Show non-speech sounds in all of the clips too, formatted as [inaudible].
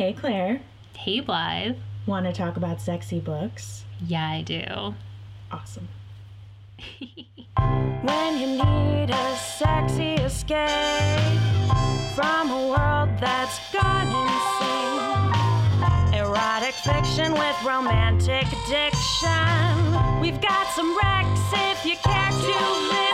Hey, Claire. Hey, Blythe. Want to talk about sexy books? Yeah, I do. Awesome. [laughs] When you need a sexy escape from a world that's gone insane. Erotic fiction with romantic addiction. We've got some Rex if you care to listen.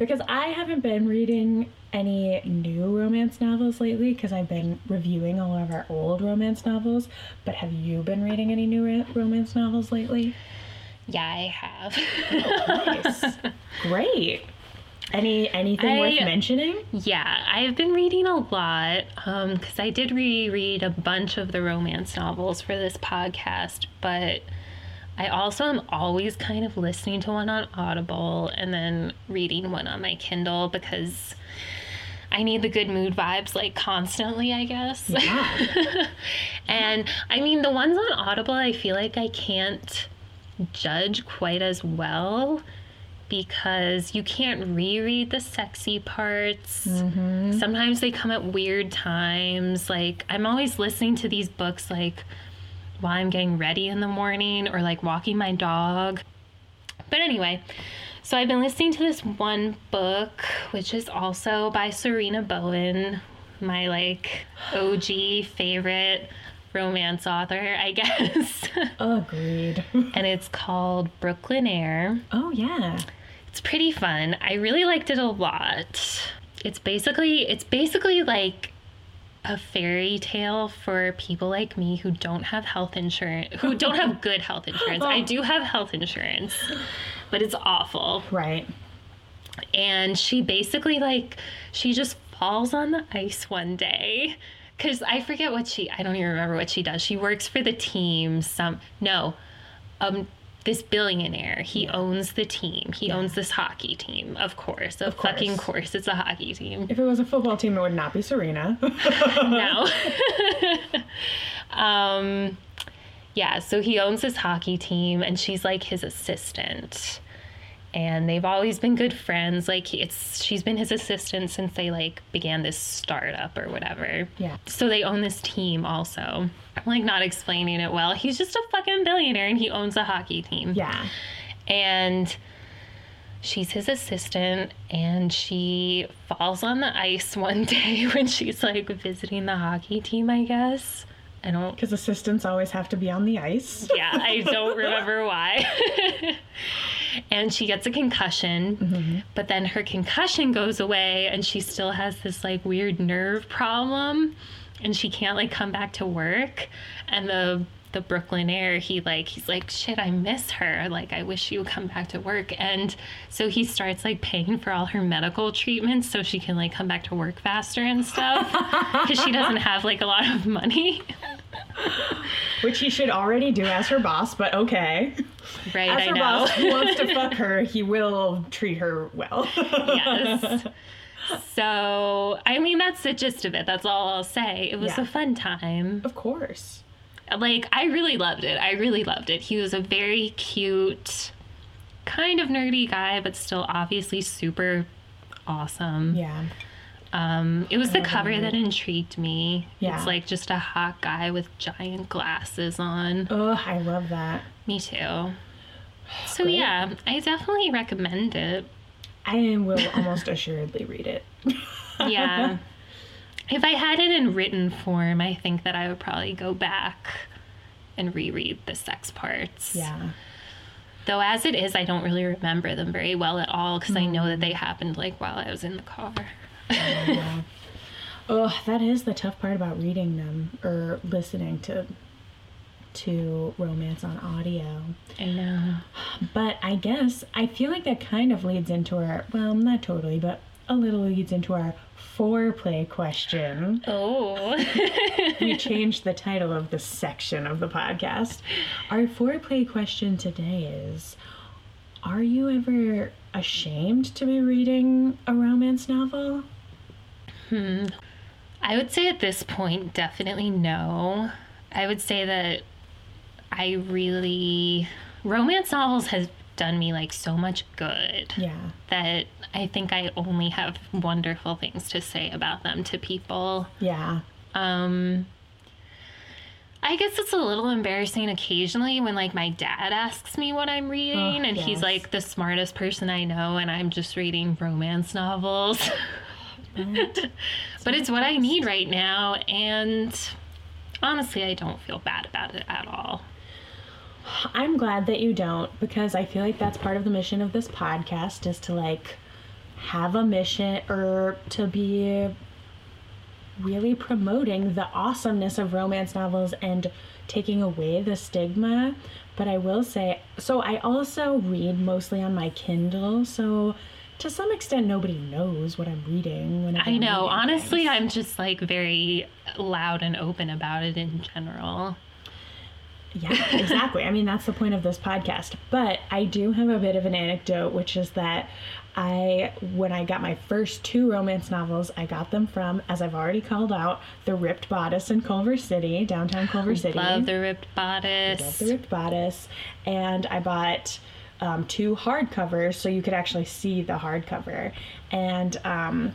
Because I haven't been reading any new romance novels lately because I've been reviewing all of our old romance novels. But have you been reading any new ro- romance novels lately? Yeah, I have. Oh, nice. [laughs] Great. Any anything worth mentioning? yeah, I've been reading a lot um, because I did reread a bunch of the romance novels for this podcast, but I also am always kind of listening to one on Audible and then reading one on my Kindle because I need the good mood vibes like constantly, I guess. Yeah. [laughs] and I mean, the ones on Audible, I feel like I can't judge quite as well because you can't reread the sexy parts. Mm-hmm. Sometimes they come at weird times. Like, I'm always listening to these books, like, while I'm getting ready in the morning or like walking my dog. But anyway, so I've been listening to this one book, which is also by Sarina Bowen, my like OG favorite romance author, I [laughs] guess. Agreed. and it's called Brooklynaire. Oh yeah. It's pretty fun. I really liked it a lot. It's basically it's basically like a fairy tale for people like me who don't have health insurance, who don't have [laughs] good health insurance. I do have health insurance, but it's awful. Right. And she basically like she just falls on the ice one day cuz I forget what she I don't even remember what she does. She works for the team some no. Um this billionaire, he owns the team. He owns this hockey team, of course. Of, course. fucking course, it's a hockey team. If it was a football team, it would not be Sarina. [laughs] [laughs] no. [laughs] um, yeah, so he owns this hockey team, and she's like his assistant. And they've always been good friends. Like it's, she's been his assistant since they like began this startup or whatever. Yeah. So they own this team also. I'm like not explaining it well. He's just a fucking billionaire, and he owns a hockey team yeah. and she's his assistant and she falls on the ice one [laughs] day when she's like visiting the hockey team i guess i don't Because assistants always have to be on the ice. yeah i don't [laughs] remember why [laughs] and she gets a concussion mm-hmm. but then her concussion goes away and she still has this like weird nerve problem and she can't like come back to work. And the the Brooklynaire he like he's like shit i miss her like i wish she would come back to work and so he starts like paying for all her medical treatments so she can like come back to work faster and stuff because she doesn't have like a lot of money [laughs] Which he should already do as her boss, but okay. right As i her know boss wants to [laughs] fuck her, he will treat her well. yes. [laughs] So, I mean, that's the gist of it. That's all I'll say. It was Yeah. a fun time. of course. Like, I really loved it. I really loved it. He was a very cute, kind of nerdy guy, but still obviously super awesome. Yeah. Um, it was the cover that intrigued me. Yeah. It's like just a hot guy with giant glasses on. Oh, I love that. Me too. [sighs] So, Great. yeah, I definitely recommend it. I will almost assuredly read it. [laughs] yeah. If I had it in written form, I think that I would probably go back and reread the sex parts. Yeah. Though as it is, I don't really remember them very well at all because I know that they happened like while I was in the car. [laughs] Oh, that is the tough part about reading them or listening to to romance on audio. I know. But I guess I feel like that kind of leads into our well, not totally, but a little leads into our foreplay question. Oh. We [laughs] changed the title of this section of the podcast. Our foreplay question today is Are you ever ashamed to be reading a romance novel? Hmm. I would say at this point, definitely no. I would say that I really romance novels has done me like so much good Yeah. that I think I only have wonderful things to say about them to people. Yeah. Um I guess it's a little embarrassing occasionally when like my dad asks me what I'm reading Oh, and he's like the smartest person I know and I'm just reading romance novels. [laughs] but it's what I need right now and honestly I don't feel bad about it at all. I'm glad that you don't because I feel like that's part of the mission of this podcast is to like have a mission or to be really promoting the awesomeness of romance novels and taking away the stigma. But I will say, so I also read mostly on my Kindle, so to some extent nobody knows what I'm reading. I I'm know. reading Honestly, things. I'm just like very loud and open about it in general. Yeah, exactly. I mean, that's the point of this podcast. But I do have a bit of an anecdote, which is that I, when I got my first two romance novels, I got them from, as I've already called out, the Ripped Bodice in Culver City, downtown Culver City. Love the ripped Bodice. I Love the Ripped Bodice. And I bought um, two hardcovers so you could actually see the hardcover. And um,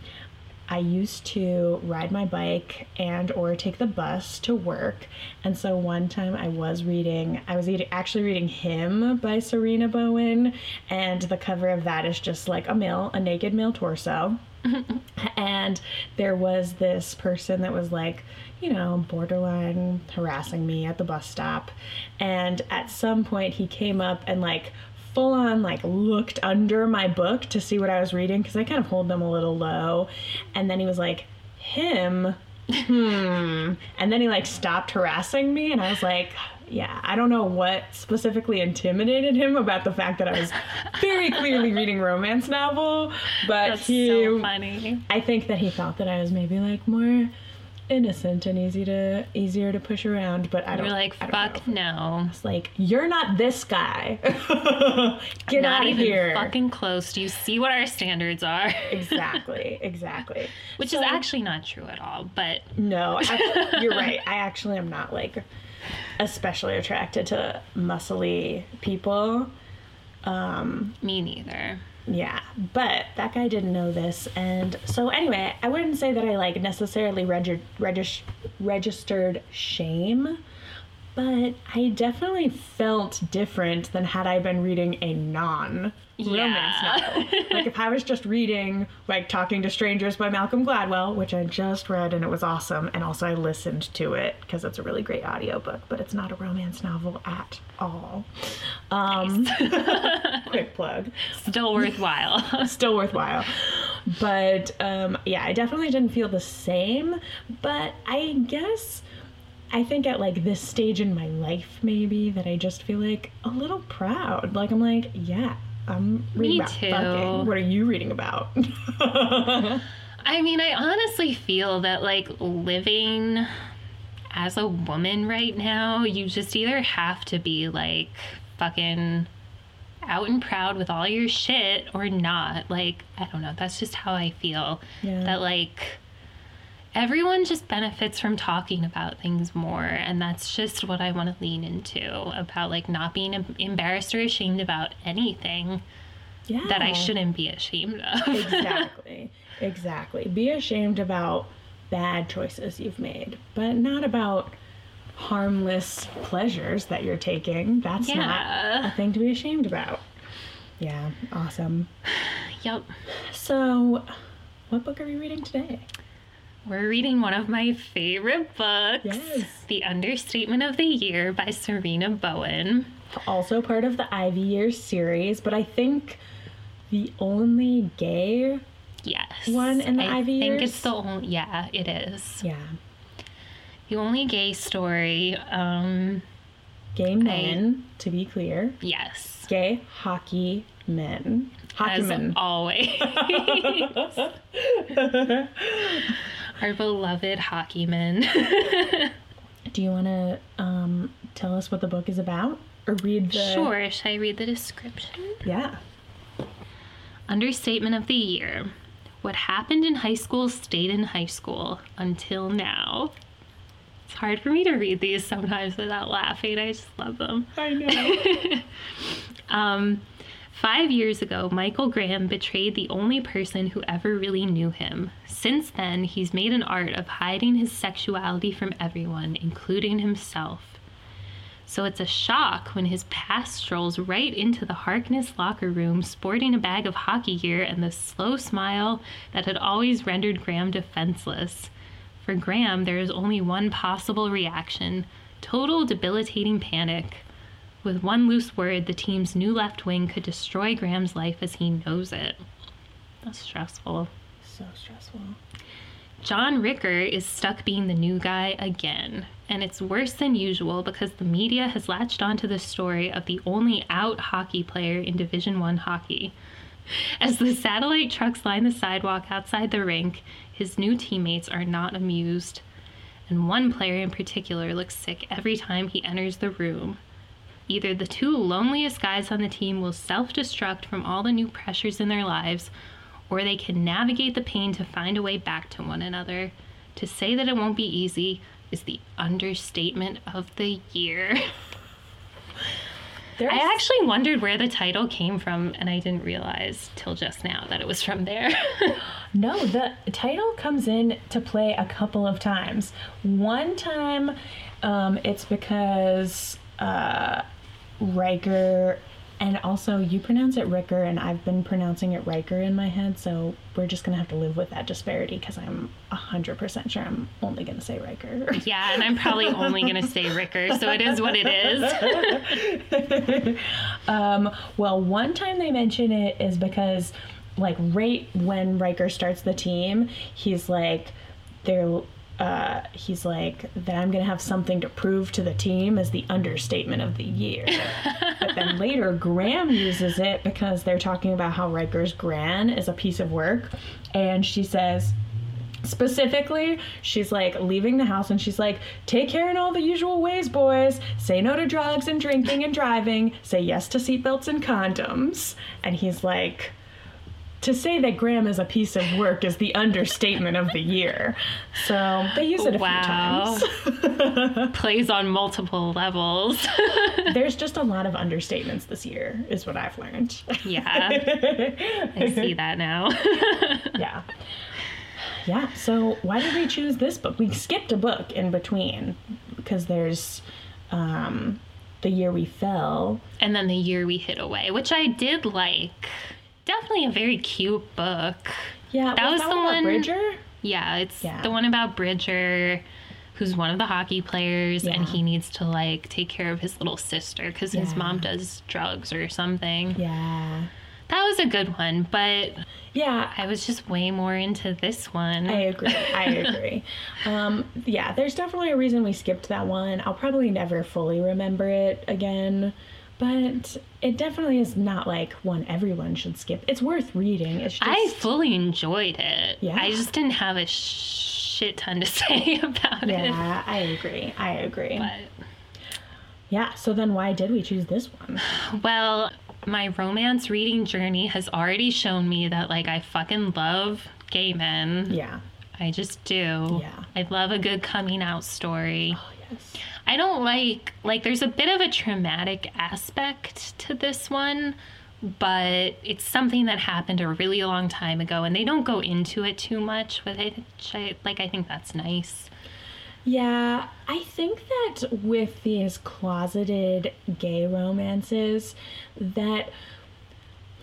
I used to ride my bike and or take the bus to work. And so one time I was reading, I was actually reading Him by Sarina Bowen. And the cover of that is just like a male, a naked male torso. [laughs] and there was this person that was like, you know, borderline harassing me at the bus stop. And at some point he came up and like full on like looked under my book to see what I was reading because I kind of hold them a little low. And then he was like, him. Hmm. And then he like stopped harassing me and I was like, yeah, I don't know what specifically intimidated him about the fact that I was very clearly reading romance novel, but That's he so funny. I think that he thought that I was maybe like more innocent and easy to easier to push around, but I don't. You're like, I fuck no. It's like you're not this guy. [laughs] Get Not out of even here. fucking close. Do you see what our standards are? [laughs] Exactly. Exactly. Which So- is actually not true at all, but No, [laughs] I, you're right. I actually am not like especially attracted to muscly people. Um, me neither. Yeah, but that guy didn't know this, and so anyway, I wouldn't say that I like necessarily regi- regis- registered shame, but I definitely felt different than had I been reading a non romance Yeah. novel. like if I was just reading like Talking to Strangers by Malcolm Gladwell, which I just read and it was awesome, and also I listened to it because it's a really great audiobook, but it's not a romance novel at all. Um, [laughs] quick plug Still worthwhile. [laughs] still worthwhile. But um, yeah, I definitely didn't feel the same. But I guess I think at like this stage in my life, maybe that I just feel like a little proud. Like I'm like, yeah, I'm reading Me about too. fucking. What are you reading about? [laughs] I mean, I honestly feel that like living as a woman right now, you just either have to be like fucking out and proud with all your shit or not. Like, I don't know. That's just how I feel. Yeah. That like everyone just benefits from talking about things more and that's just what I want to lean into about like not being embarrassed or ashamed about anything yeah, that I shouldn't be ashamed of. exactly, exactly. Be ashamed about bad choices you've made, but not about harmless pleasures that you're taking. That's not a thing to be ashamed about. Yeah, awesome. [sighs] Yep. So, what book are we reading today? We're reading one of my favorite books, Yes. The Understatement of the Year by Sarina Bowen. Also part of the Ivy Year series, but I think the only gay. Yes. One in the I Ivy Year. I think Years? it's the only, yeah, it is. Yeah, The only gay story. Um, gay men, to be clear. yes. Gay hockey men. Hockey As men. always. [laughs] [laughs] [laughs] Our beloved hockey men. [laughs] Do you want to um, tell us what the book is about? Or read the. sure. Should I read the description? Yeah. Understatement of the year. What happened in high school stayed in high school until now. It's hard for me to read these sometimes without laughing. I just love them. I know. [laughs] Um, five years ago, Michael Graham betrayed the only person who ever really knew him. Since then, he's made an art of hiding his sexuality from everyone, including himself. So it's a shock when his past strolls right into the Harkness locker room sporting a bag of hockey gear and the slow smile that had always rendered Graham defenseless. For Graham, there is only one possible reaction total debilitating panic. With one loose word, the team's new left wing could destroy Graham's life as he knows it. That's stressful. so stressful. John Rikker is stuck being the new guy again. And it's worse than usual because the media has latched onto the story of the only out hockey player in Division 1 hockey. As the satellite trucks line the sidewalk outside the rink, his new teammates are not amused. And one player in particular looks sick every time he enters the room. Either the two loneliest guys on the team will self destruct from all the new pressures in their lives, or they can navigate the pain to find a way back to one another. To say that it won't be easy is the understatement of the year. [laughs] There's, I actually wondered where the title came from, and I didn't realize till just now that it was from there. [laughs] No, the title comes in to play a couple of times. One time, um, it's because uh, Riker, and also you pronounce it Rikker, and I've been pronouncing it Riker in my head, so we're just gonna have to live with that disparity because I'm hundred percent sure I'm only gonna say Riker. [laughs] yeah, and I'm probably only to say Rikker, so it is what it is. [laughs] um, well, one time they mention it is because, like, right when Riker starts the team, he's like, they're. Uh, he's like that I'm gonna have something to prove to the team is the understatement of the year. [laughs] but then later Graham uses it because they're talking about how Riker's gran is a piece of work, and she says specifically she's like leaving the house and she's like take care in all the usual ways boys. Say no to drugs and drinking and driving. Say yes to seatbelts and condoms. And he's like to say that Graham is a piece of work is the understatement of the year. So they use it a Wow. few times. [laughs] Plays on multiple levels. [laughs] There's just a lot of understatements this year, is what I've learned. yeah, [laughs] I see that now. yeah. Yeah, so why did we choose this book? We skipped a book in between because there's um, The Year We Fell. and then the year we hid away, which I did like. Definitely a very cute book. Yeah, That was that the one about Bridger? Yeah, it's Yeah. the one about Bridger, who's one of the hockey players, and he needs to like take care of his little sister because his mom does drugs or something. Yeah. That was a good one, but Yeah, I was just way more into this one. I agree. I [laughs] agree. um, yeah, there's definitely a reason we skipped that one. I'll probably never fully remember it again, but it definitely is not like one everyone should skip. It's worth reading. It's just I fully enjoyed it. Yeah. I just didn't have a shit ton to [laughs] say about it. yeah, I agree. I agree. But Yeah. So then, why did we choose this one? Well, my romance reading journey has already shown me that like I fucking love gay men. Yeah. I just do. Yeah. I love a good coming out story. Oh. I don't like like there's a bit of a traumatic aspect to this one, but it's something that happened a really long time ago and they don't go into it too much, which I like I think that's nice. Yeah, I think that with these closeted gay romances, that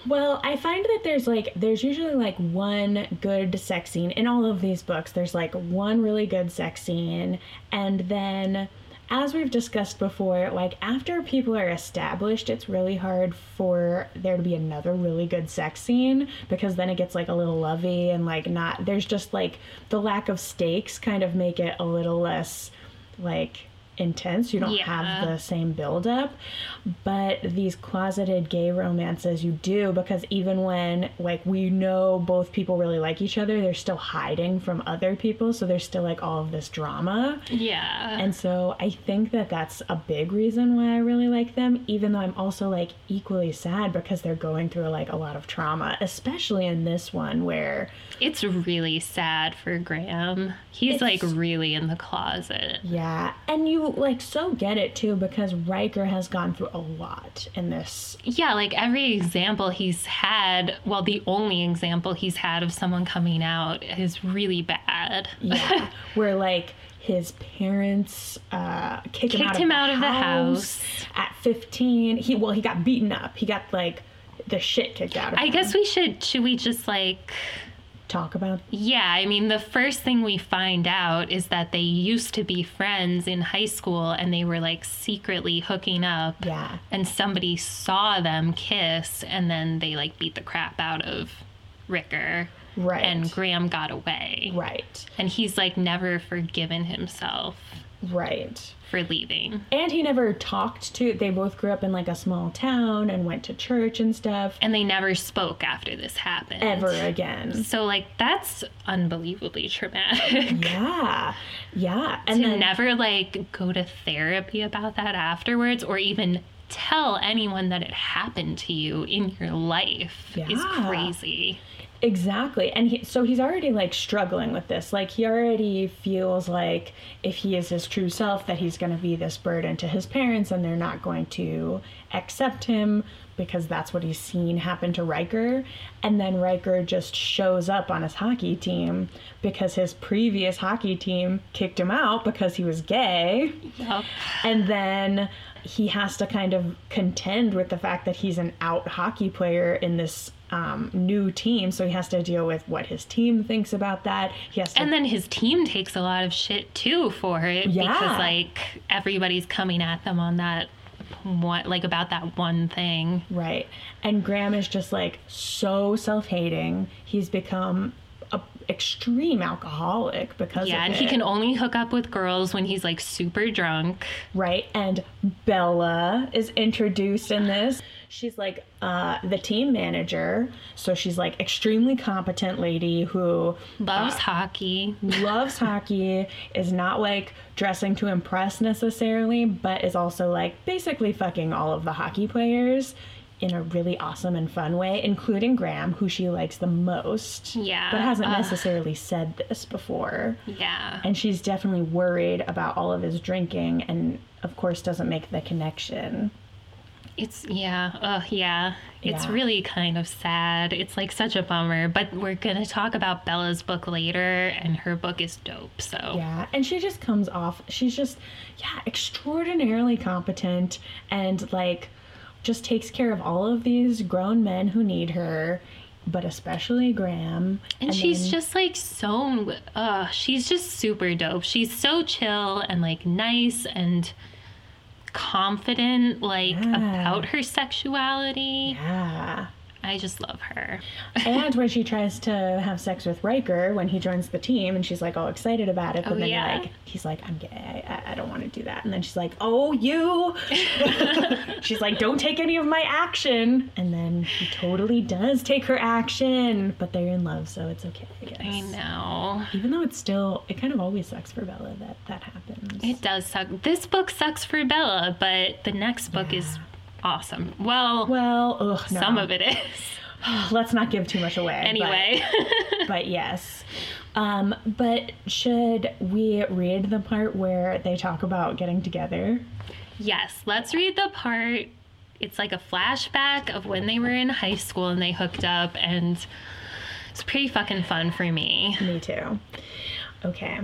well, I find that there's like there's usually like one good sex scene in all of these books. There's like one really good sex scene, and then as we've discussed before, like after people are established, it's really hard for there to be another really good sex scene because then it gets like a little lovey and like not there's just like the lack of stakes kind of make it a little less like intense. You don't Yeah. have the same buildup. But these closeted gay romances, you do because even when, like, we know both people really like each other, they're still hiding from other people. So there's still, like, all of this drama. Yeah. And so I think that that's a big reason why I really like them, even though I'm also like equally sad because they're going through like a lot of trauma, especially in this one where, it's really sad for Graham. He's like really in the closet. yeah, and you like so get it too because Riker has gone through a lot in this. Yeah, like every example he's had, well, the only example he's had of someone coming out is really bad. Yeah, [laughs] where like his parents uh, kicked, him, Kicked out, him of out the of the house at 15. He well, he got beaten up. He got like the shit kicked out of I him. I guess we should, should we just like, talk about yeah, I mean, the first thing we find out is that they used to be friends in high school and they were like secretly hooking up. yeah. and somebody saw them kiss and then they like beat the crap out of Rikker Right. and Graham got away. Right. And he's like never forgiven himself Right. for leaving. And he never talked to. They both grew up in like a small town and went to church and stuff. And they never spoke after this happened. Ever again. So like that's unbelievably traumatic. [laughs] Yeah. Yeah. And to then never like go to therapy about that afterwards or even tell anyone that it happened to you in your life is crazy. Exactly. And he, so he's already like struggling with this. Like he already feels like if he is his true self that he's going to be this burden to his parents and they're not going to accept him because that's what he's seen happen to Riker. And then Riker just shows up on his hockey team because his previous hockey team kicked him out because he was gay. Yup. And then he has to kind of contend with the fact that he's an out hockey player in this um, new team. So he has to deal with what his team thinks about that. He has to. And then his team takes a lot of shit too for it Yeah. because like everybody's coming at them on that one like about that one thing. right. And Graham is just like so self hating. He's become extreme alcoholic because Yeah, and it. he can only hook up with girls when he's like super drunk. Right. And Bella is introduced in this. She's like uh, the team manager. So she's like extremely competent lady who Loves hockey. [laughs] loves hockey, is not like dressing to impress necessarily, but is also like basically fucking all of the hockey players in a really awesome and fun way, including Graham, who she likes the most. Yeah, But hasn't ugh. necessarily said this before. Yeah. And she's definitely worried about all of his drinking and, of course, doesn't make the connection. It's yeah, uh yeah. It's Yeah. really kind of sad. It's like such a bummer, but we're going to talk about Bella's book later and her book is dope. So Yeah, and she just comes off, she's just, yeah, extraordinarily competent and like just takes care of all of these grown men who need her, but especially Graham. And, she's then- just like so, uh, she's just super dope. She's so chill and like nice and confident, like Yeah. about her sexuality. Yeah. I just love her. and when [laughs] she tries to have sex with Riker when he joins the team, and she's like all excited about it, but Oh, then yeah. like he's like, "I'm gay. I, I don't want to do that." And then she's like, "Oh, you." [laughs] she's like, "Don't take any of my action." And then he totally does take her action, but they're in love, so it's okay. I guess. I know. Even though it's still, it kind of always sucks for Bella that that happens. It does suck. This book sucks for Bella, but the next book is awesome. Well, well, ugh, no. some of it is. [sighs] Let's not give too much away. but- Anyway. [laughs] but yes. Um, but should we read the part where they talk about getting together? yes, let's read the part. It's like a flashback of when they were in high school and they hooked up, and it's pretty fucking fun for me. Me too. Okay.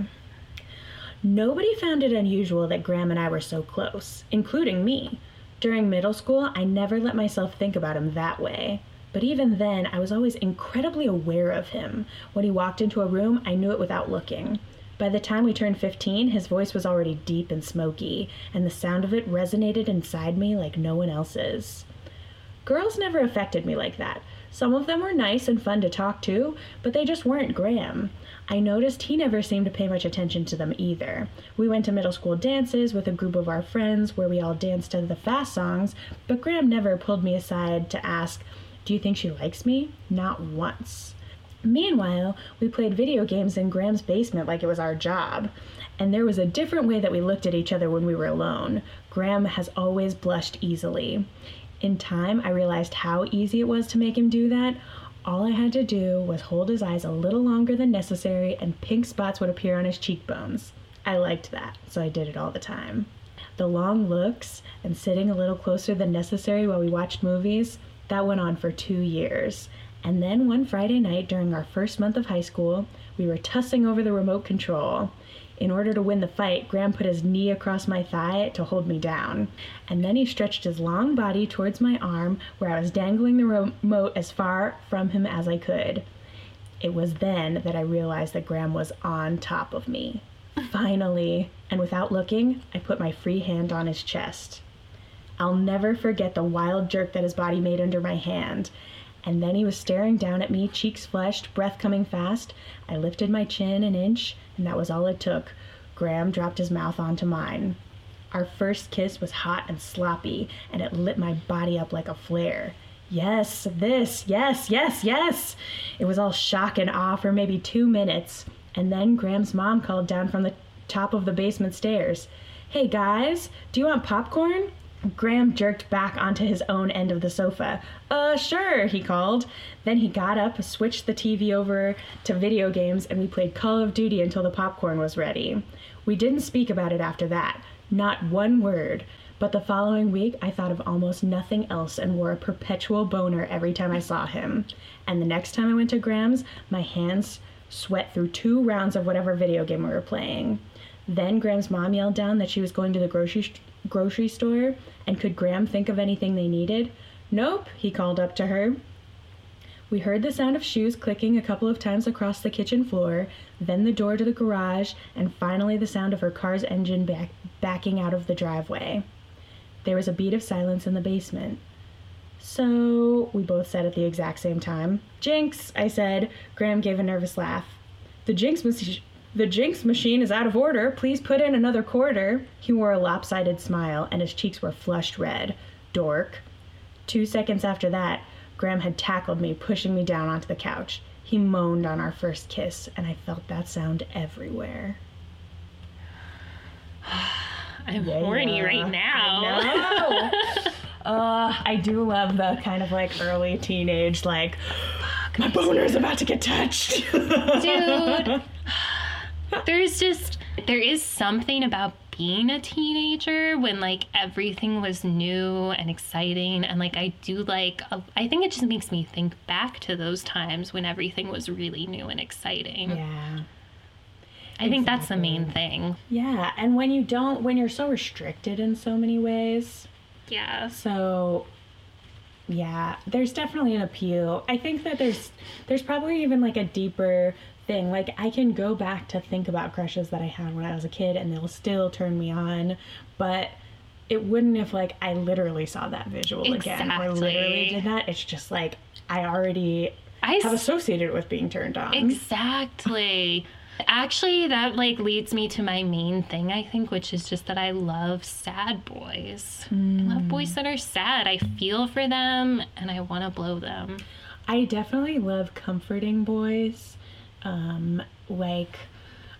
Nobody found it unusual that Graham and I were so close, including me. During middle school, I never let myself think about him that way. But even then, I was always incredibly aware of him. When he walked into a room, I knew it without looking. By the time we turned 15, his voice was already deep and smoky, and the sound of it resonated inside me like no one else's. Girls never affected me like that. Some of them were nice and fun to talk to, but they just weren't Graham. I noticed he never seemed to pay much attention to them either. We went to middle school dances with a group of our friends where we all danced to the fast songs, but Graham never pulled me aside to ask, Do you think she likes me? Not once. Meanwhile, we played video games in Graham's basement like it was our job. And there was a different way that we looked at each other when we were alone. Graham has always blushed easily. In time, I realized how easy it was to make him do that. All I had to do was hold his eyes a little longer than necessary, and pink spots would appear on his cheekbones. I liked that, so I did it all the time. The long looks and sitting a little closer than necessary while we watched movies, that went on for two years. And then one Friday night during our first month of high school, we were tussing over the remote control. In order to win the fight, Graham put his knee across my thigh to hold me down. And then he stretched his long body towards my arm, where I was dangling the remote as far from him as I could. It was then that I realized that Graham was on top of me. Finally, and without looking, I put my free hand on his chest. I'll never forget the wild jerk that his body made under my hand. And then he was staring down at me, cheeks flushed, breath coming fast. I lifted my chin an inch, and that was all it took. Graham dropped his mouth onto mine. Our first kiss was hot and sloppy, and it lit my body up like a flare. Yes, this, yes, yes, yes. It was all shock and awe for maybe two minutes, and then Graham's mom called down from the top of the basement stairs. Hey guys, do you want popcorn? Graham jerked back onto his own end of the sofa. Uh, sure, he called. Then he got up, switched the TV over to video games, and we played Call of Duty until the popcorn was ready. We didn't speak about it after that. Not one word. But the following week, I thought of almost nothing else and wore a perpetual boner every time I saw him. And the next time I went to Graham's, my hands sweat through two rounds of whatever video game we were playing. Then Graham's mom yelled down that she was going to the grocery grocery store and could Graham think of anything they needed? Nope, he called up to her. We heard the sound of shoes clicking a couple of times across the kitchen floor, then the door to the garage, and finally the sound of her car's engine back- backing out of the driveway. There was a beat of silence in the basement. So, we both said at the exact same time. Jinx, I said. Graham gave a nervous laugh. The Jinx mach- the Jinx machine is out of order. Please put in another quarter. He wore a lopsided smile and his cheeks were flushed red. Dork. Two seconds after that, Graham had tackled me, pushing me down onto the couch. He moaned on our first kiss, and I felt that sound everywhere. [sighs] I'm Yeah, horny right now. No. [laughs] uh, I do love the kind of like early teenage, like, my boner's about to get touched. Dude. [laughs] There's just there is something about being a teenager when like everything was new and exciting and like I do like I think it just makes me think back to those times when everything was really new and exciting. yeah. I think that's the main thing. Yeah, and when you don't, when you're so restricted in so many ways, Yeah. so yeah, there's definitely an appeal. I think that there's there's probably even like a deeper thing. Like I can go back to think about crushes that I had when I was a kid and they'll still turn me on, but it wouldn't if like I literally saw that visual again or literally did that. It's just like I already I have associated it with being turned on. Exactly. Actually, that like leads me to my main thing, I think, which is just that I love sad boys. I love hmm. boys that are sad. I feel for them and I want to blow them. I definitely love comforting boys. Um, like,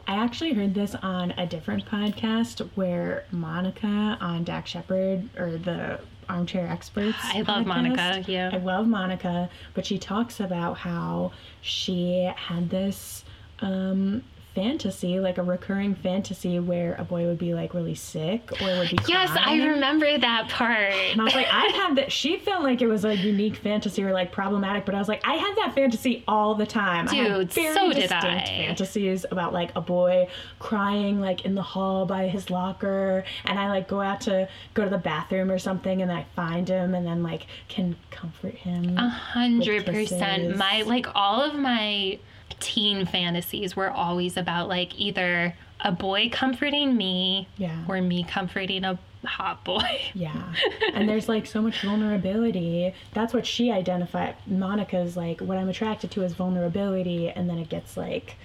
I actually heard this on a different podcast where Monica on Dax Shepard or the Armchair Experts. I love podcast. Monica, yeah. I love Monica, but she talks about how she had this um fantasy like a recurring fantasy where a boy would be like really sick or would be Yes, I remember that part. And I was like, I had that. She felt like it was a unique fantasy or like problematic, but I was like, I had that fantasy all the time. I had Dude, very so did distinct I. fantasies about like a boy crying like in the hall by his locker, and I like go out to go to the bathroom or something, and then I find him, and then like can comfort him. A hundred percent. My like all of my teen fantasies were always about like either a boy comforting me Yeah. or me comforting a hot boy. [laughs] Yeah. And there's like so much vulnerability. That's what she identified. Monica's like, what I'm attracted to is vulnerability. And then it gets like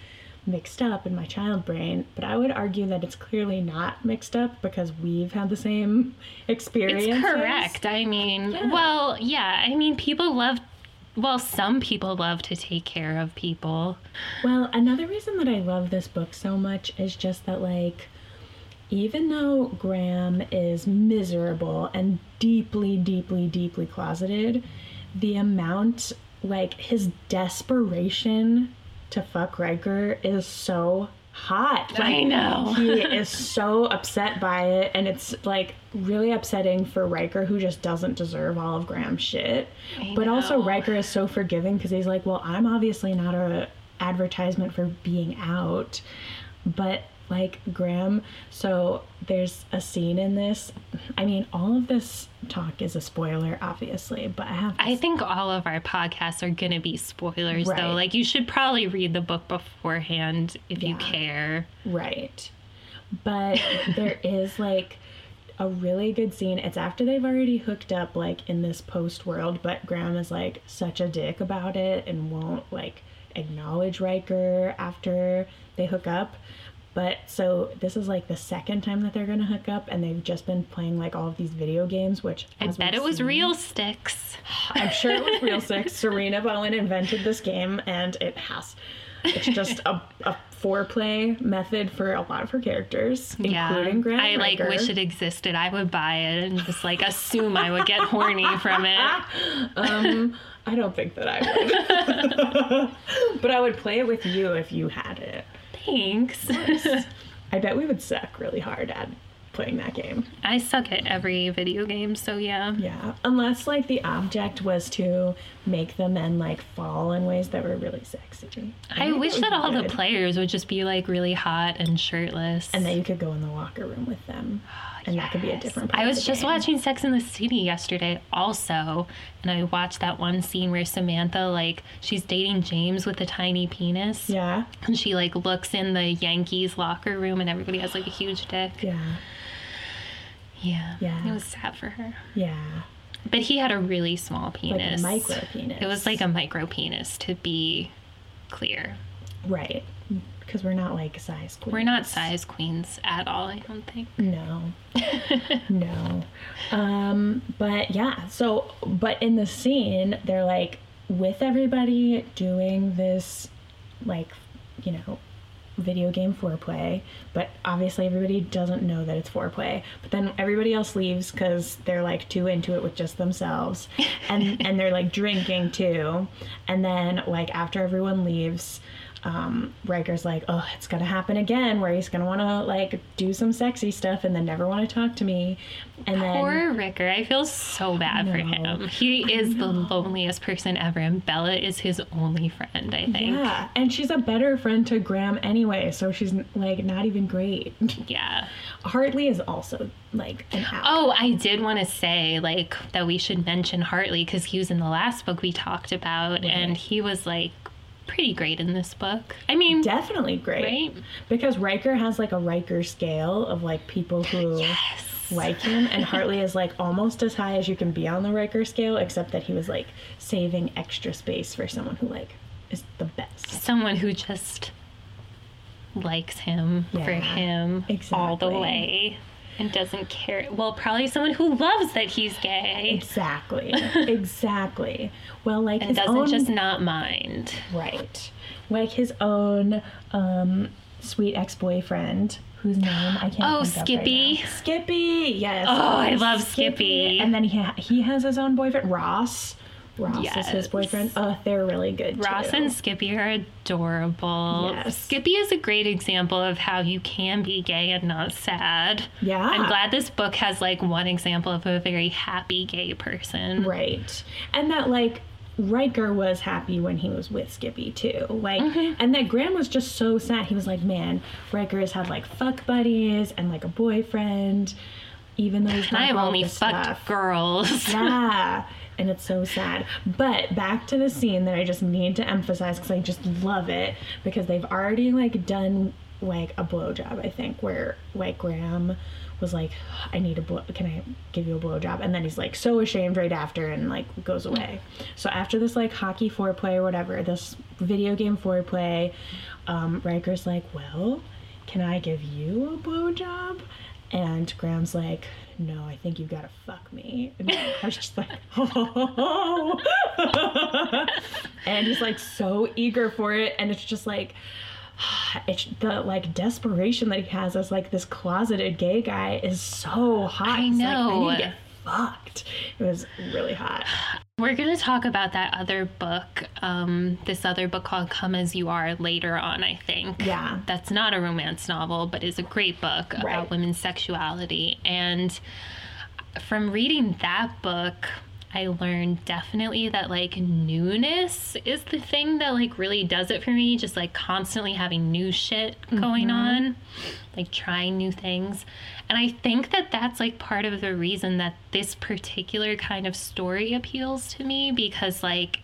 mixed up in my child brain. But I would argue that it's clearly not mixed up because we've had the same experience. It's correct. I mean, Yeah. well, yeah. I mean, people love, well, some people love to take care of people. Well, another reason that I love this book so much is just that, like, even though Graham is miserable and deeply, deeply, deeply closeted, the amount, like, his desperation to fuck Riker is so hot. I know. [laughs] he is so upset by it, and it's like really upsetting for Riker, who just doesn't deserve all of Graham's shit. I but also, know. Riker is so forgiving because he's like, well, I'm obviously not a advertisement for being out, but like Graham. So there's a scene in this. I mean, all of this talk is a spoiler, obviously, but I have. I think all of our podcasts are going to be spoilers, Right. though. Like, you should probably read the book beforehand if you care. Right. But there [laughs] is like a really good scene. It's after they've already hooked up like in this post world, but Graham is like such a dick about it and won't like acknowledge Riker after they hook up. But so this is like the second time that they're gonna hook up, and they've just been playing like all of these video games, which I bet it was seen- real sticks. [sighs] I'm sure it was real [laughs] sticks. Sarina Bowen invented this game, and it has. It's just a, a foreplay method for a lot of her characters, including Grant. I like Riker. wish it existed. I would buy it and just like assume I would get horny from it. [laughs] Um, I don't think that I would, [laughs] but I would play it with you if you had it. Thanks. [laughs] I bet we would suck really hard at playing that game. I suck at every video game, so yeah. Yeah, unless like the object was to make the men like fall in ways that were really sexy. I think wish that be all the players would just be like really hot and shirtless. and that you could go in the locker room with them, [sighs] and that could be a different. Part I was just game. watching Sex in the City yesterday also, and I watched that one scene where Samantha like she's dating James with a tiny penis. Yeah, And she like looks in the Yankees locker room and everybody has like a huge dick. yeah, Yeah. Yeah. It was sad for her. yeah. But he had a really small Like penis. a micro penis. It was like a micro penis to be clear. right, because we're not like size queens. We're not size queens at all, I don't think. No. [laughs] no. Um, but yeah, so but in the scene, they're like with everybody doing this like, you know, video game foreplay, but obviously everybody doesn't know that it's foreplay. But then everybody else leaves cuz they're like too into it with just themselves. And and they're like drinking too. And then like after everyone leaves, um, Riker's like, oh, it's gonna happen again, where he's gonna want to like do some sexy stuff and then never want to talk to me, and then Poor Rikker. I feel so bad for him. He is the loneliest person ever, and Bella is his only friend, I think. yeah, and she's a better friend to Graham anyway, so she's like not even great. Yeah. Hartley is also like an out. Oh, I did want to say like that we should mention Hartley because he was in the last book we talked about, and he was like pretty great in this book. I mean, definitely great right? because Riker has like a Riker scale of like people who. Yes. like him and Hartley is like almost as high as you can be on the Riker scale except that he was like saving extra space for someone who like is the best. Someone who just likes him for Yeah, him all the way and doesn't care. Well, probably someone who loves that he's gay Exactly. [laughs] exactly. Well, like and his doesn't own just not mind. right, like his own um, sweet ex-boyfriend whose name I can't. Oh, of right Skippy. Skippy. Yes. Oh, I love Skippy. And then he ha- he has his own boyfriend Ross. Ross is his boyfriend. Oh, they're really good. Ross too. and Skippy are adorable. Yes. Skippy is a great example of how you can be gay and not sad. Yeah. I'm glad this book has like one example of a very happy gay person. Right. And that like Riker was happy when he was with Skippy too. Like Mm-hmm. and that Graham was just so sad. He was like, Man, Riker has had like fuck buddies and like a boyfriend, even though he's not I've only fucked stuff. girls. [laughs] Yeah. And it's so sad. But back to the scene that I just need to emphasize because I just love it because they've already like done like a blowjob, I think, where like Graham was like, I need a blow can I give you a blowjob? And then he's like so ashamed right after and like goes away. So after this like hockey foreplay or whatever, this video game foreplay, um, Riker's like, Well, can I give you a blowjob? And Graham's like, no, I think you've gotta fuck me. And [laughs] I was just like, oh. and he's like so eager for it. And it's just like, [sighs] it's the like desperation that he has as like this closeted gay guy is so hot. I He's like, I need to get fucked. It was really hot. We're going to talk about that other book, um, this other book called Come As You Are later on, I think. Yeah. That's not a romance novel, but is a great book Right. about women's sexuality. And from reading that book, I learned definitely that like newness is the thing that like really does it for me. Just like constantly having new shit going on, like trying new things. And I think that that's like part of the reason that this particular kind of story appeals to me because like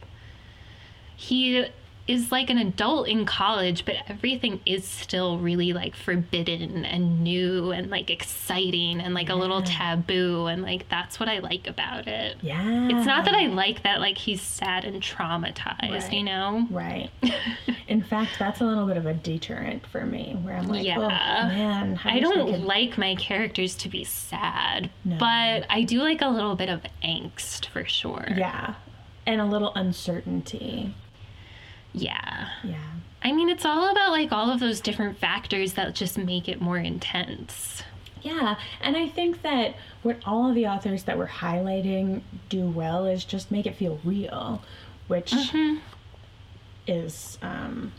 he is like an adult in college, but everything is still really like forbidden and new and like exciting and like a little taboo. And like that's what I like about it. Yeah. It's not that I like that like he's sad and traumatized, Right. you know? Right. [laughs] In fact, that's a little bit of a deterrent for me, where I'm like, oh, Yeah. oh man, I don't could- like my characters to be sad, No. but I do like a little bit of angst for sure. Yeah, and a little uncertainty. Yeah. Yeah. I mean, it's all about like all of those different factors that just make it more intense. Yeah, and I think that what all of the authors that we're highlighting do well is just make it feel real, which is um,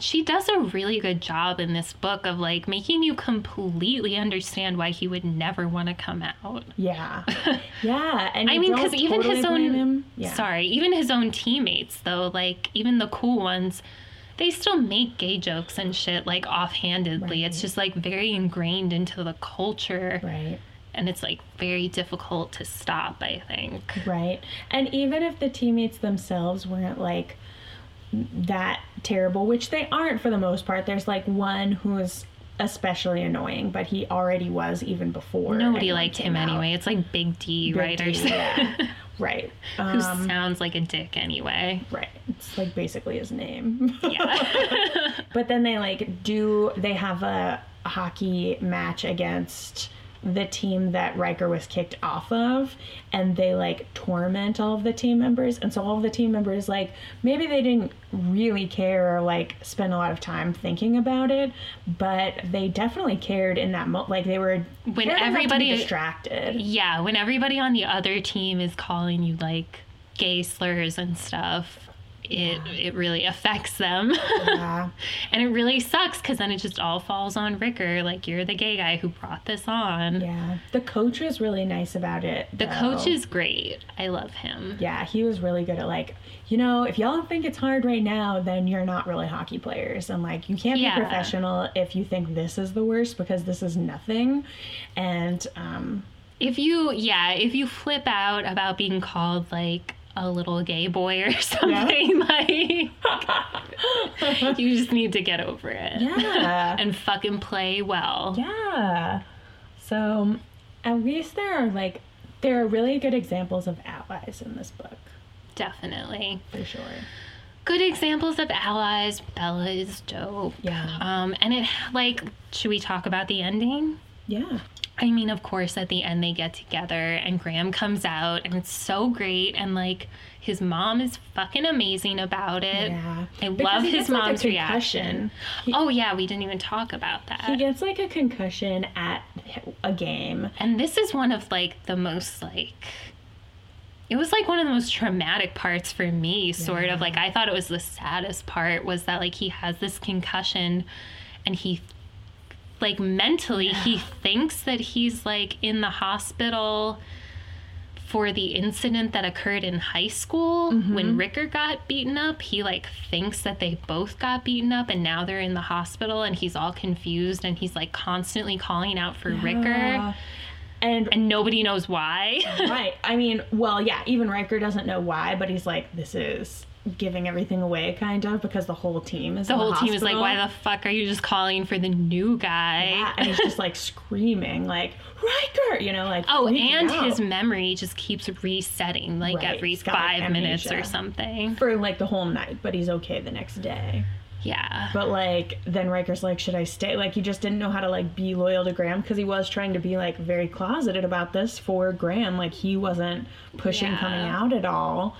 She does a really good job in this book of like making you completely understand why he would never want to come out. yeah, [laughs] yeah. And I mean, because even totally his own, yeah. sorry, even his own teammates though, like even the cool ones, they still make gay jokes and shit like offhandedly. It's just like very ingrained into the culture, Right. and it's like very difficult to stop. I think. Right. And even if the teammates themselves weren't like that terrible, which they aren't for the most part, there's like one who's especially annoying, but he already was even before. Nobody liked him out. anyway. It's like Big D Big writers D, yeah. [laughs] right. who Um, sounds like a dick anyway. right. It's like basically his name. Yeah. [laughs] [laughs] But then they like do they have a hockey match against the team that Rikker was kicked off of and they like torment all of the team members. And so all of the team members like maybe they didn't really care or like spend a lot of time thinking about it but they definitely cared in that mo- like they were When cared to be everybody- distracted. Yeah, when everybody on the other team is calling you like gay slurs and stuff, it it really affects them. [laughs] yeah and it really sucks because then it just all falls on Rikker. Like you're the gay guy who brought this on. yeah the coach was really nice about it The though. coach is great. I love him. Yeah, he was really good at like, you know, if y'all think it's hard right now, then you're not really hockey players. And like, you can't Yeah. be professional if you think this is the worst because this is nothing. And um, If you yeah, if you flip out about being called like a little gay boy or [laughs] something like you just need to get over it. yeah, And fucking play well. yeah. So at least there are like, there are really good examples of allies in this book, Definitely. for sure. Good examples of allies. Bella is dope. Yeah. Um, and it like, should we talk about the ending? Yeah. I mean, of course, at the end they get together and Graham comes out and it's so great and like his mom is fucking amazing about it. Yeah. I Because love his gets, like, mom's reaction. He- oh yeah, we didn't even talk about that. He gets like a concussion at a game. and this is one of like the most like it was like one of the most traumatic parts for me sort of like i thought it was the saddest part was that like he has this concussion and he like mentally he thinks that he's like in the hospital for the incident that occurred in high school mm-hmm. when Rikker got beaten up, he like thinks that they both got beaten up and now they're in the hospital and he's all confused and he's like constantly calling out for Rikker. And and nobody knows why. right. I mean, well, yeah, even Rikker doesn't know why, but he's like, this is giving everything away, kind of, because the whole team is The whole team is like, why the fuck are you just calling for the new guy? Yeah, and he's just like screaming, like Rikker, you know, like Oh, and out. his memory just keeps resetting like Right, every like, five minutes or something. for like the whole night, but he's okay the next day. Yeah. But like then Rikker's like, should I stay? Like he just didn't know how to like be loyal to Graham because he was trying to be like very closeted about this for Graham. Like he wasn't pushing Yeah. coming out at all.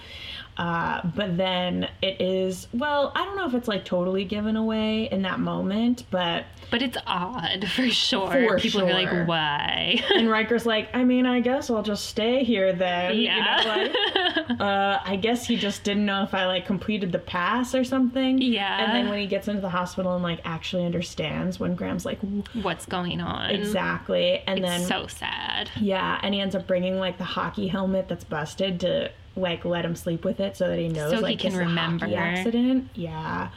Uh, but then it is well, I don't know if it's like totally given away in that moment, but But it's odd for sure. For People are like, why? and Rikker's like, I mean, I guess I'll just stay here then. You know, yeah. like, [laughs] uh, I guess he just didn't know if I like completed the pass or something. Yeah. And then when he gets into the hospital and like actually understands when Graham's like, What's going on? exactly, and then it's So sad. yeah, and he ends up bringing like the hockey helmet that's busted to like let him sleep with it so that he knows So he can it's a hockey remember. accident. Yeah.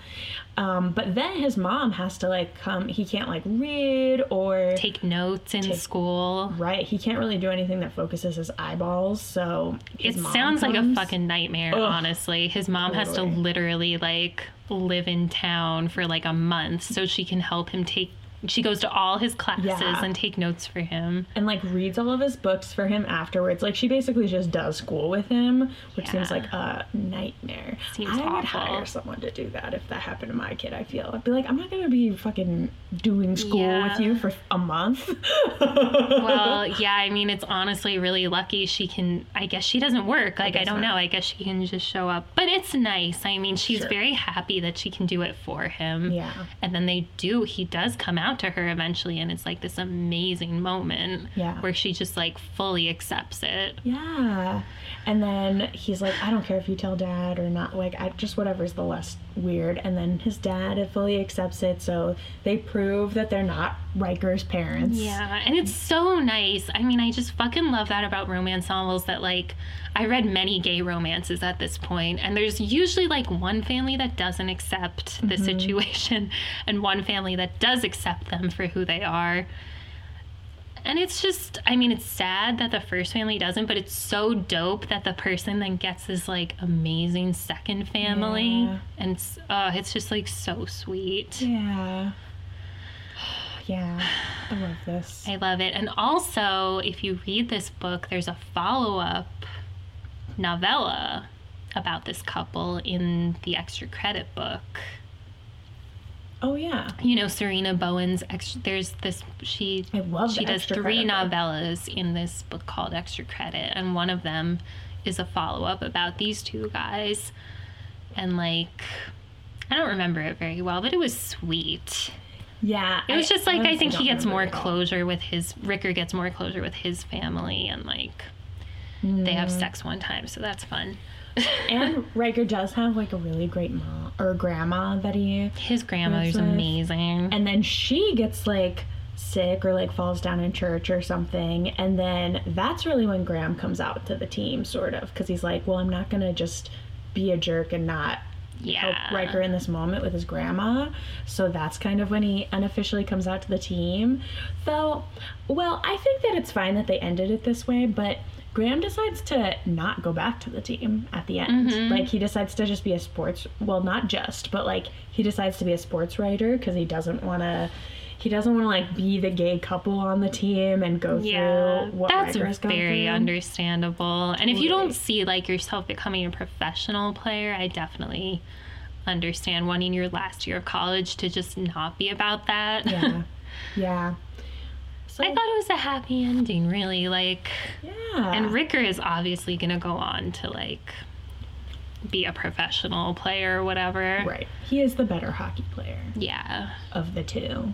Um, but then his mom has to like come. He can't like read or Take notes in school. Right. He can't really do anything that focuses his eyeballs. So It his mom sounds like a fucking nightmare, Ugh. honestly. His mom has to literally like live in town for like a month so she can help him take she goes to all his classes Yeah. and take notes for him. and like reads all of his books for him afterwards. Like she basically just does school with him, which seems like a nightmare. Seems I would hire someone to do that if that happened to my kid. I feel I'd be like, I'm not gonna be fucking doing school Yeah. with you for a month. [laughs] Well, [laughs] yeah, I mean it's honestly really lucky she can I guess she doesn't work. Like I, guess don't not. know. I guess she can just show up. But it's nice. I mean, she's Sure. very happy that she can do it for him. yeah. And then they do, he does come out to her eventually, and it's like this amazing moment Yeah. where she just like fully accepts it. Yeah. And then he's like, I don't care if you tell dad or not. Like, I just whatever's the less weird. And then his dad fully accepts it. So they prove that they're not Rikker's parents. Yeah, and it's so nice. I mean, I just fucking love that about romance novels that like I read many gay romances at this point and there's usually like one family that doesn't accept the situation [laughs] and one family that does accept them for who they are. And it's just, I mean, it's sad that the first family doesn't, but it's so dope that the person then gets this like amazing second family. Yeah. And uh, it's just like so sweet. Yeah. Yeah. I love this. I love it. And also, if you read this book, there's a follow up novella about this couple in the extra credit book. Oh, yeah. You know, Sarina Bowen's extra, there's this, she, I love she does three Credit book. novellas in this book called Extra Credit. And one of them is a follow up about these two guys. And like, I don't remember it very well, but it was sweet. Yeah. It was just like I think he gets more closure with his Rikker gets more closure with his family and like they have sex one time, so that's fun. And [laughs] Rikker does have like a really great mom or grandma that he His grandmother's amazing. and then she gets like sick or like falls down in church or something and then that's really when graham comes out to the team sort of because he's like well i'm not gonna just be a jerk and not help yeah. Rikker in this moment with his grandma. So that's kind of when he unofficially comes out to the team. Though, well, I think that it's fine that they ended it this way, but Graham decides to not go back to the team at the end. Mm-hmm. Like he decides to just be a sports well, not just, but like he decides to be a sports writer because he doesn't want to he doesn't want to like be the gay couple on the team and go Yeah, through what that's Rikker's very through. understandable. And if you don't see like yourself becoming a professional player, I definitely understand wanting your last year of college to just not be about that. Yeah. [laughs] Yeah. So I thought it was a happy ending, really. Like, yeah. and Rikker is obviously gonna go on to like be a professional player or whatever. Right. He is the better hockey player Yeah, of the two.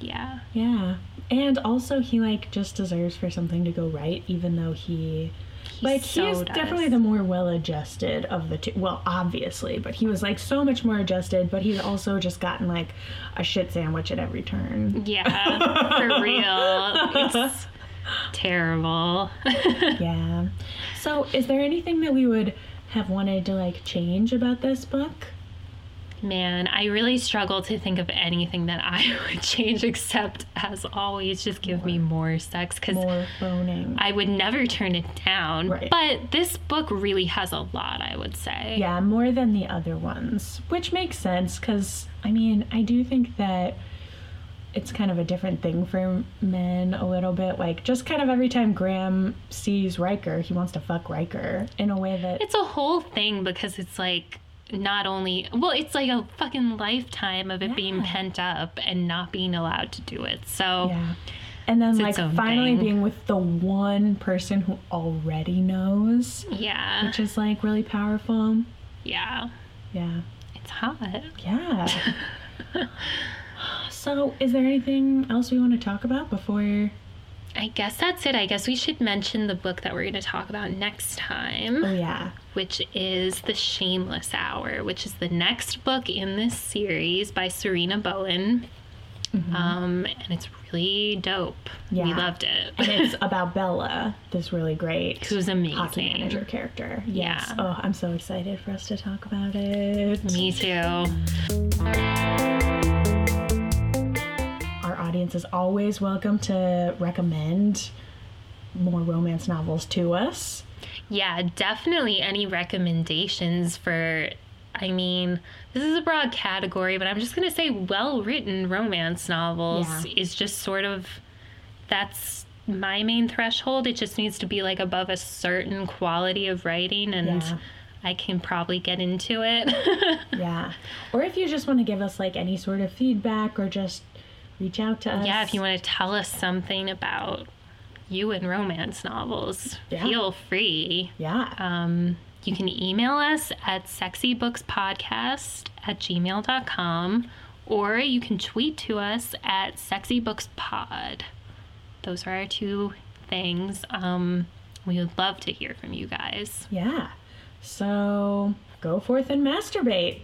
Yeah. Yeah. And also he like just deserves for something to go right even though he He like so he is does. definitely the more well adjusted of the two. Well, obviously, but he was like so much more adjusted, but he's also just gotten like a shit sandwich at every turn. Yeah, for [laughs] real. It's [laughs] terrible. [laughs] Yeah. So, is there anything that we would have wanted to like change about this book? Man, I really struggle to think of anything that I [laughs] would change except, as always, just give me more sex because I would never turn it down. Right. But this book really has a lot, I would say. Yeah, more than the other ones, which makes sense because I mean, I do think that it's kind of a different thing for men a little bit. Like, just kind of every time Graham sees Rikker, he wants to fuck Rikker in a way that. It's a whole thing because it's like not only well, it's like a fucking lifetime of it being pent up and not being allowed to do it. So Yeah. And then, like, finally thing. being with the one person who already knows, yeah, which is like really powerful. yeah, Yeah. it's hot. Yeah. [laughs] so, is there anything else we want to talk about before? I guess that's it. I guess we should mention the book that we're going to talk about next time. Oh, yeah. which is The Shameless Hour, which is the next book in this series by Sarina Bowen. Um, and it's really dope. Yeah. We Mm-hmm. Loved it. and it's about Bella, this really great [laughs] Who's hockey amazing. manager character. Yes. Yeah. Oh, I'm so excited for us to talk about it. Me too. Audience is always welcome to recommend more romance novels to us. Yeah, definitely any recommendations for. I mean, this is a broad category, but I'm just going to say well written romance novels Yeah. is just sort of. That's my main threshold. It just needs to be like above a certain quality of writing, and Yeah. I can probably get into it. [laughs] Yeah. Or if you just want to give us like any sort of feedback or just reach out to us. yeah, if you want to tell us something about you and romance novels, Yeah. feel free. Yeah. Um, you can email us at sexybookspodcast at gmail.com or you can tweet to us at sexybookspod. Those are our two things. Um, we would love to hear from you guys. yeah. So go forth and masturbate.